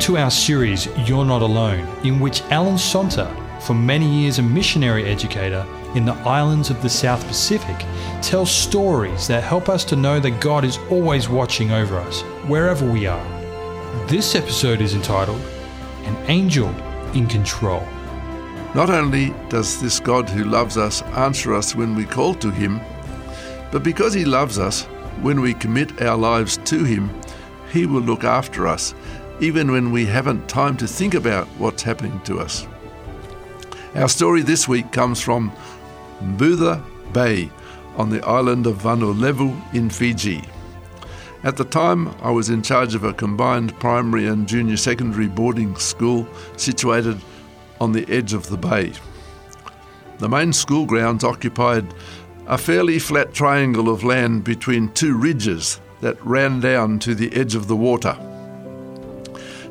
To our series You're Not Alone, in which Alan Sonter, for many years a missionary educator in the islands of the South Pacific, tells stories that help us to know that God is always watching over us, wherever we are. This episode is entitled An Angel in Control. Not only does this God who loves us answer us when we call to Him, but because He loves us, when we commit our lives to Him, He will look after us, even when we haven't time to think about what's happening to us. Our story this week comes from Mbutha Bay on the island of Vanua Levu in Fiji. At the time, I was in charge of a combined primary and junior secondary boarding school situated on the edge of the bay. The main school grounds occupied a fairly flat triangle of land between two ridges that ran down to the edge of the water.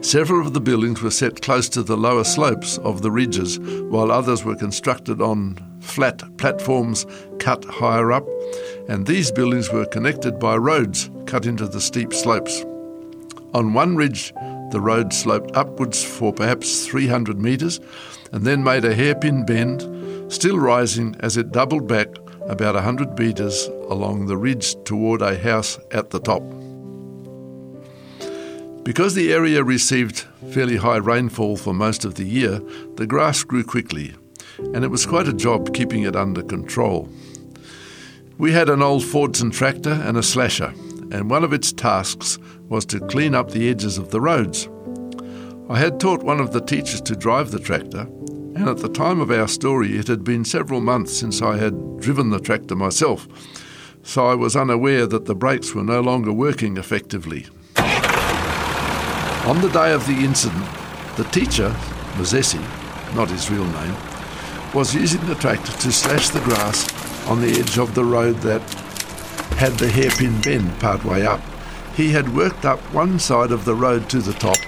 Several of the buildings were set close to the lower slopes of the ridges, while others were constructed on flat platforms cut higher up, and these buildings were connected by roads cut into the steep slopes. On one ridge, the road sloped upwards for perhaps 300 metres and then made a hairpin bend, still rising as it doubled back about 100 metres along the ridge toward a house at the top. Because the area received fairly high rainfall for most of the year, the grass grew quickly, and it was quite a job keeping it under control. We had an old Fordson tractor and a slasher, and one of its tasks was to clean up the edges of the roads. I had taught one of the teachers to drive the tractor, and at the time of our story, it had been several months since I had driven the tractor myself, so I was unaware that the brakes were no longer working effectively. On the day of the incident, the teacher, Mosesi, not his real name, was using the tractor to slash the grass on the edge of the road that had the hairpin bend part way up. He had worked up one side of the road to the top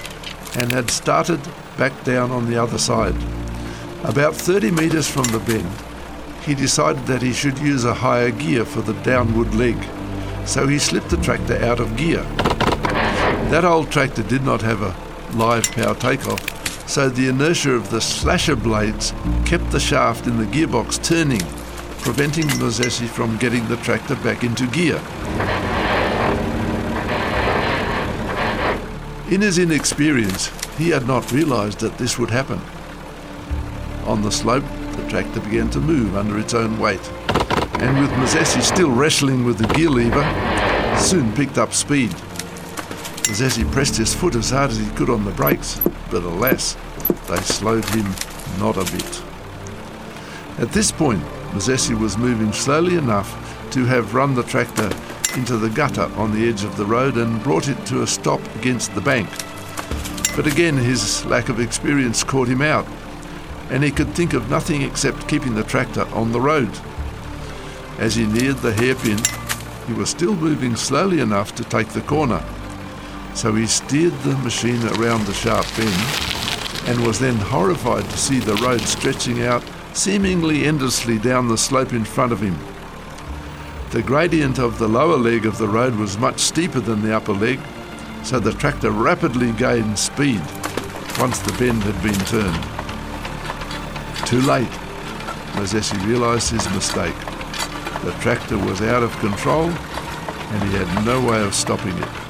and had started back down on the other side. About 30 metres from the bend, he decided that he should use a higher gear for the downward leg, so he slipped the tractor out of gear. That old tractor did not have a live power takeoff, so the inertia of the slasher blades kept the shaft in the gearbox turning, preventing Mosesi from getting the tractor back into gear. In his inexperience, he had not realized that this would happen. On the slope, the tractor began to move under its own weight, and with Mosesi still wrestling with the gear lever, soon picked up speed. Mosesi pressed his foot as hard as he could on the brakes, but alas, they slowed him not a bit. At this point, Mosesi was moving slowly enough to have run the tractor into the gutter on the edge of the road and brought it to a stop against the bank. But again, his lack of experience caught him out, and he could think of nothing except keeping the tractor on the road. As he neared the hairpin, he was still moving slowly enough to take the corner so he steered the machine around the sharp bend and was then horrified to see the road stretching out seemingly endlessly down the slope in front of him. The gradient of the lower leg of the road was much steeper than the upper leg, so the tractor rapidly gained speed once the bend had been turned. Too late, Mosesi realised his mistake. The tractor was out of control and he had no way of stopping it.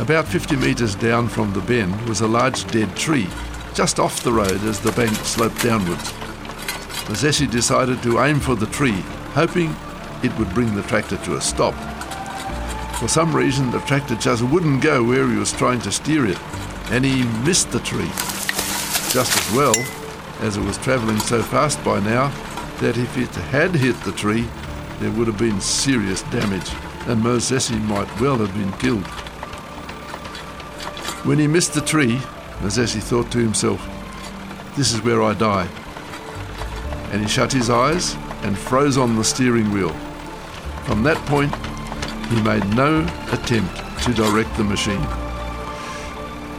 About 50 metres down from the bend was a large dead tree, just off the road as the bank sloped downwards. Mosesi decided to aim for the tree, hoping it would bring the tractor to a stop. For some reason, the tractor just wouldn't go where he was trying to steer it, and he missed the tree. Just as well, as it was travelling so fast by now that if it had hit the tree, there would have been serious damage, and Mosesi might well have been killed. When he missed the tree, Mosesi thought to himself, This is where I die. And he shut his eyes and froze on the steering wheel. From that point, he made no attempt to direct the machine.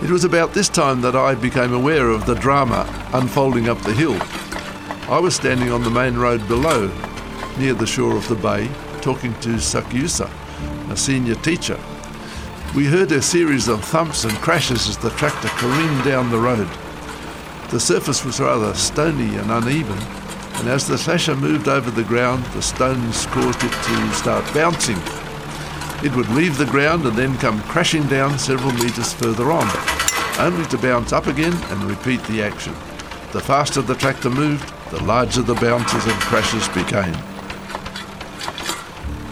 It was about this time that I became aware of the drama unfolding up the hill. I was standing on the main road below, near the shore of the bay, talking to Sakiusa, a senior teacher We heard a series of thumps and crashes as the tractor careened down the road. The surface was rather stony and uneven, and as the slasher moved over the ground, the stones caused it to start bouncing. It would leave the ground and then come crashing down several metres further on, only to bounce up again and repeat the action. The faster the tractor moved, the larger the bounces and crashes became.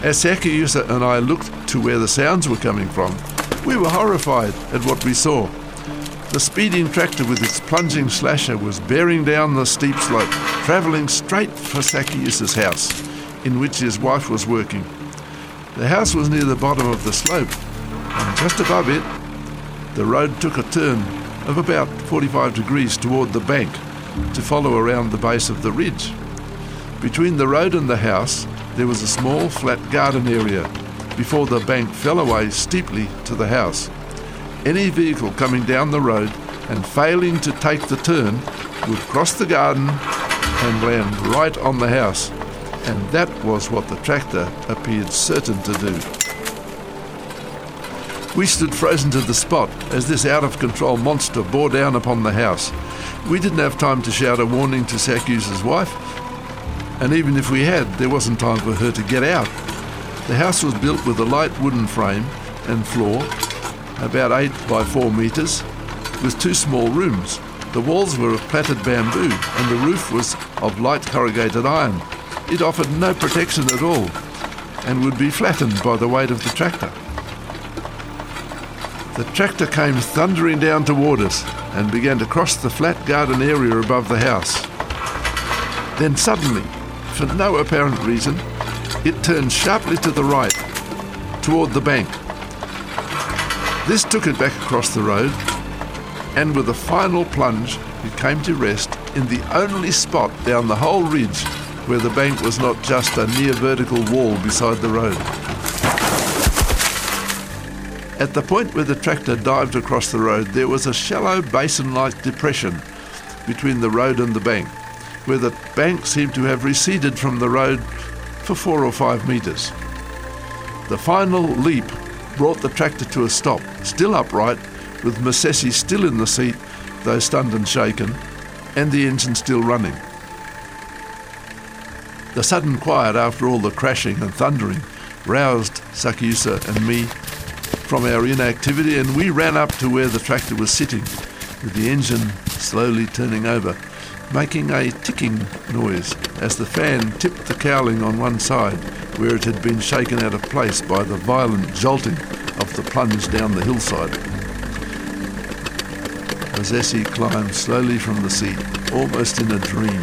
As Sakiusa and I looked to where the sounds were coming from, we were horrified at what we saw. The speeding tractor with its plunging slasher was bearing down the steep slope, travelling straight for Sakiusa's house, in which his wife was working. The house was near the bottom of the slope, and just above it, the road took a turn of about 45 degrees toward the bank to follow around the base of the ridge. Between the road and the house, there was a small flat garden area before the bank fell away steeply to the house. Any vehicle coming down the road and failing to take the turn would cross the garden and land right on the house, and that was what the tractor appeared certain to do. We stood frozen to the spot as this out of control monster bore down upon the house. We didn't have time to shout a warning to Sakiusa's wife, and even if we had, there wasn't time for her to get out. The house was built with a light wooden frame and floor, about 8 by 4 metres, with two small rooms. The walls were of plaited bamboo and the roof was of light corrugated iron. It offered no protection at all and would be flattened by the weight of the tractor. The tractor came thundering down toward us and began to cross the flat garden area above the house. Then suddenly, for no apparent reason, it turned sharply to the right, toward the bank. This took it back across the road, and with a final plunge, it came to rest in the only spot down the whole ridge where the bank was not just a near vertical wall beside the road. At the point where the tractor dived across the road, there was a shallow basin like depression between the road and the bank, where the bank seemed to have receded from the road for four or five metres. The final leap brought the tractor to a stop, still upright, with Masesi still in the seat, though stunned and shaken, and the engine still running. The sudden quiet after all the crashing and thundering roused Sakiusa and me from our inactivity, and we ran up to where the tractor was sitting, with the engine slowly turning over making a ticking noise as the fan tipped the cowling on one side where it had been shaken out of place by the violent jolting of the plunge down the hillside. Masesi climbed slowly from the seat, almost in a dream.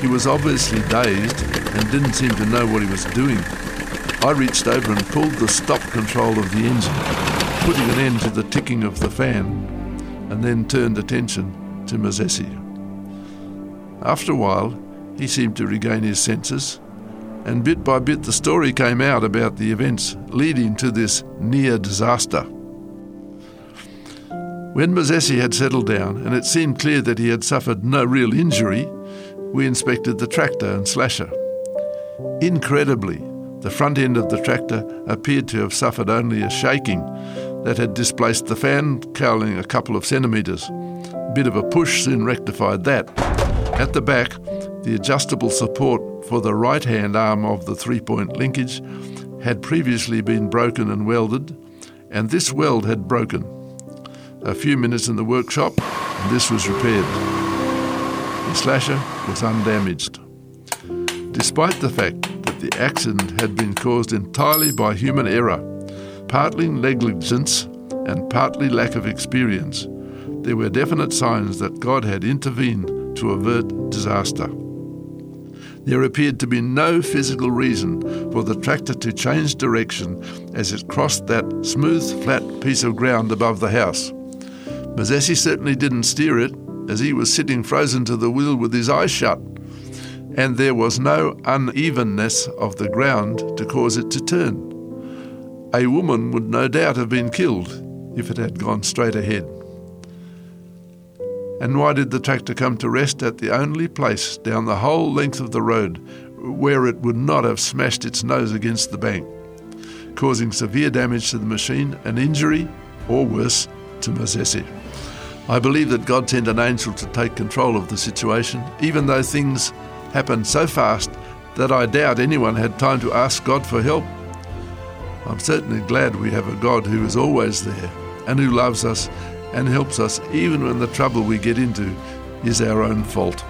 He was obviously dazed and didn't seem to know what he was doing. I reached over and pulled the stop control of the engine, putting an end to the ticking of the fan, and then turned attention to Masesi. After a while, he seemed to regain his senses, and bit by bit the story came out about the events leading to this near disaster. When Masesi had settled down and it seemed clear that he had suffered no real injury, we inspected the tractor and slasher. Incredibly, the front end of the tractor appeared to have suffered only a shaking that had displaced the fan cowling a couple of centimetres. A bit of a push soon rectified that. At the back, the adjustable support for the right hand arm of the three point linkage had previously been broken and welded, and this weld had broken. A few minutes in the workshop, and this was repaired. The slasher was undamaged. Despite the fact that the accident had been caused entirely by human error, partly negligence and partly lack of experience, there were definite signs that God had intervened to avert disaster. There appeared to be no physical reason for the tractor to change direction as it crossed that smooth, flat piece of ground above the house. Masesi certainly didn't steer it, as he was sitting frozen to the wheel with his eyes shut, and there was no unevenness of the ground to cause it to turn. A woman would no doubt have been killed if it had gone straight ahead. And why did the tractor come to rest at the only place down the whole length of the road where it would not have smashed its nose against the bank? causing severe damage to the machine and injury, or worse, to Mazesi. I believe that God sent an angel to take control of the situation, even though things happened so fast that I doubt anyone had time to ask God for help. I'm certainly glad we have a God who is always there and who loves us and helps us even when the trouble we get into is our own fault.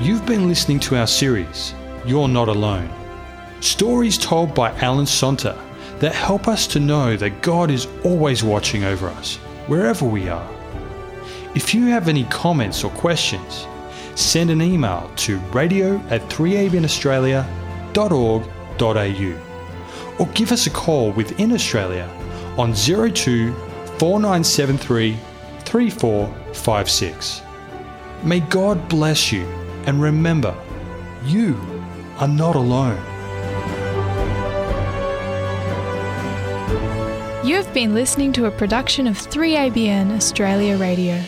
You've been listening to our series, You're Not Alone. Stories told by Alan Sonter that help us to know that God is always watching over us, wherever we are. If you have any comments or questions, send an email to radio at 3abnaustralia.org.au or give us a call within Australia on 02 4973 3456. May God bless you and remember, you are not alone. You have been listening to a production of 3ABN Australia Radio.